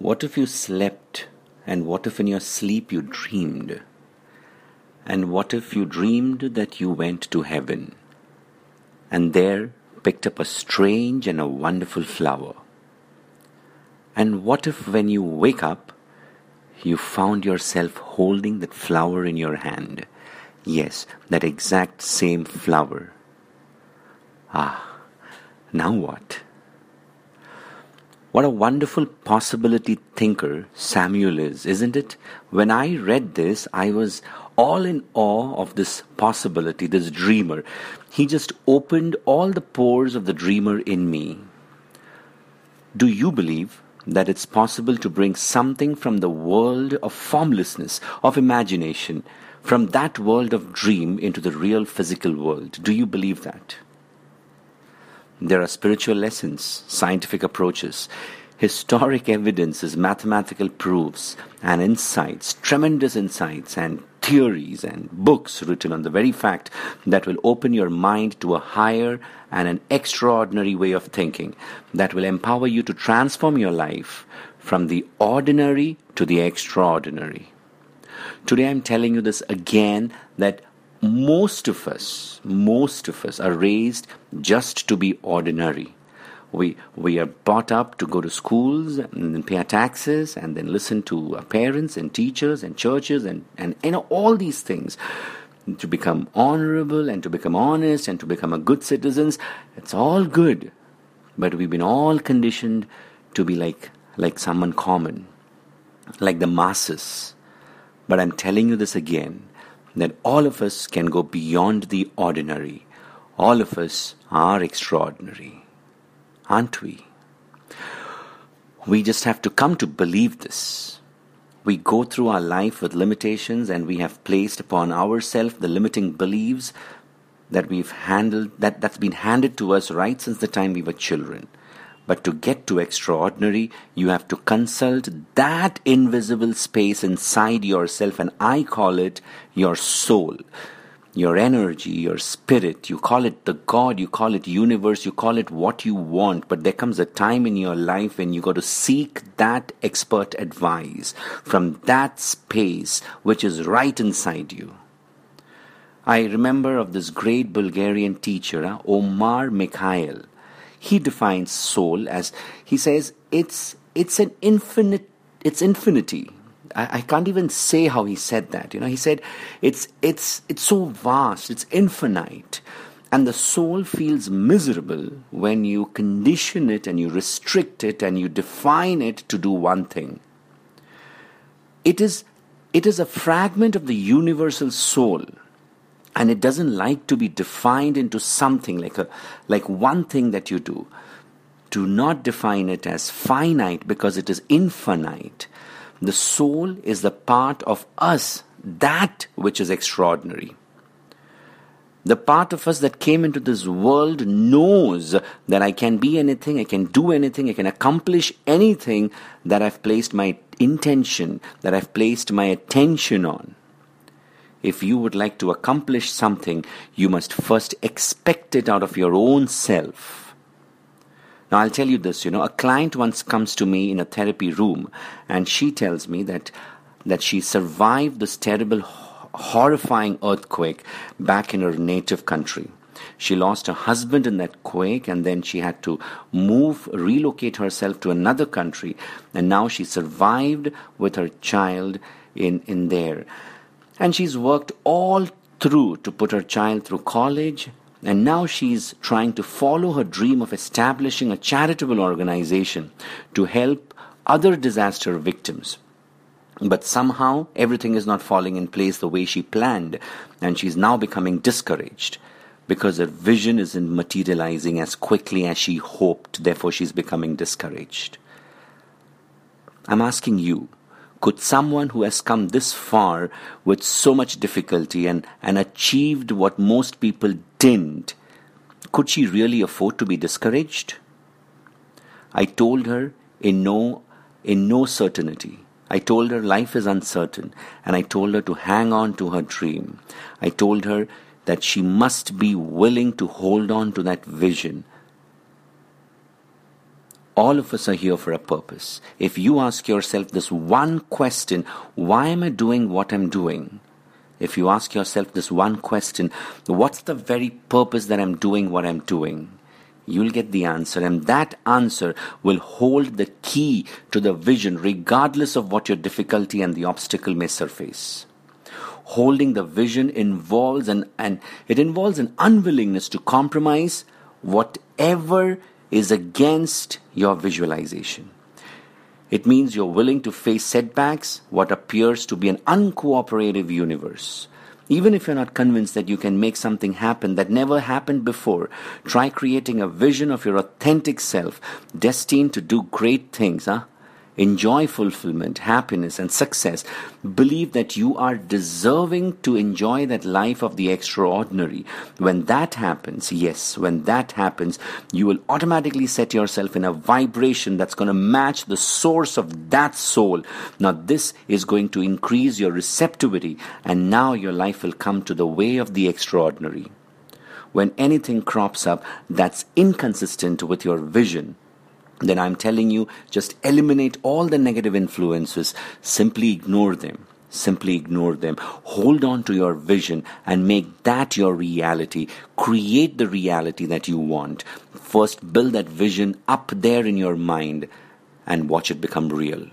What if you slept, and what if in your sleep you dreamed? And what if you dreamed that you went to heaven, and there picked up a strange and a wonderful flower? And what if when you wake up, you found yourself holding that flower in your hand? Yes, that exact same flower. Ah, now what? What a wonderful possibility thinker Samuel is, isn't it? When I read this, I was all in awe of this possibility, this dreamer. He just opened all the pores of the dreamer in me. Do you believe that it's possible to bring something from the world of formlessness, of imagination, from that world of dream into the real physical world? Do you believe that? There are spiritual lessons, scientific approaches, historic evidences, mathematical proofs, and insights, tremendous insights, and theories and books written on the very fact that will open your mind to a higher and an extraordinary way of thinking that will empower you to transform your life from the ordinary to the extraordinary. Today I'm telling you this again that most of us, most of us are raised just to be ordinary. We, we are brought up to go to schools and pay our taxes and then listen to our parents and teachers and churches and, and know all these things. To become honorable and to become honest and to become a good citizens it's all good. But we've been all conditioned to be like like someone common like the masses. But i'm telling you this again that all of us can go beyond the ordinary all of us are extraordinary aren't we? We just have to come to believe this. We go through our life with limitations and we have placed upon ourselves the limiting beliefs that we've handled that, that's been handed to us right since the time we were children. But to get to extraordinary, you have to consult that invisible space inside yourself, and I call it your soul your energy, your spirit, you call it the God, you call it universe, you call it what you want, but there comes a time in your life when you got to seek that expert advice from that space which is right inside you. I remember of this great Bulgarian teacher, uh, Omraam Mikhaël. He defines soul as he says it's it's an infinite it's infinity I, I can't even say how he said that. You know, he said it's it's it's so vast, it's infinite. And the soul feels miserable when you condition it and you restrict it and you define it to do one thing. It is, it is a fragment of the universal soul and it doesn't like to be defined into something like, a, like one thing that you do. Do not define it as finite because it is infinite. The soul is the part of us, that which is extraordinary. The part of us that came into this world knows that I can be anything, I can do anything, I can accomplish anything that I've placed my intention, that I've placed my attention on. If you would like to accomplish something, you must first expect it out of your own self. Now, I'll tell you this you know, a client once comes to me in a therapy room and she tells me that, that she survived this terrible, horrifying earthquake back in her native country. She lost her husband in that quake and then she had to move, relocate herself to another country. And now she survived with her child in, in there. And she's worked all through to put her child through college and now she's trying to follow her dream of establishing a charitable organization to help other disaster victims. But somehow everything is not falling in place the way she planned, and she's now becoming discouraged because her vision isn't materializing as quickly as she hoped, therefore, she's becoming discouraged. I'm asking you, could someone who has come this far with so much difficulty and, and achieved what most people didn't, could she really afford to be discouraged? I told her in no, in no certainty. I told her life is uncertain, and I told her to hang on to her dream. I told her that she must be willing to hold on to that vision all of us are here for a purpose. If you ask yourself this one question, why am I doing what I'm doing? If you ask yourself this one question, what's the very purpose that I'm doing what I'm doing? You'll get the answer, and that answer will hold the key to the vision, regardless of what your difficulty and the obstacle may surface. Holding the vision involves an, and it involves an unwillingness to compromise whatever is against your visualization. It means you're willing to face setbacks, what appears to be an uncooperative universe. Even if you're not convinced that you can make something happen that never happened before, try creating a vision of your authentic self, destined to do great things, huh? Enjoy fulfillment, happiness, and success, believe that you are deserving to enjoy that life of the extraordinary. When that happens, yes, when that happens, you will automatically set yourself in a vibration that's going to match the source of that soul. Now, this is going to increase your receptivity, and now your life will come to the way of the extraordinary. When anything crops up that's inconsistent with your vision, then I'm telling you, just eliminate all the negative influences, simply ignore them. Simply ignore them. Hold on to your vision and make that your reality. Create the reality that you want. First, build that vision up there in your mind and watch it become real.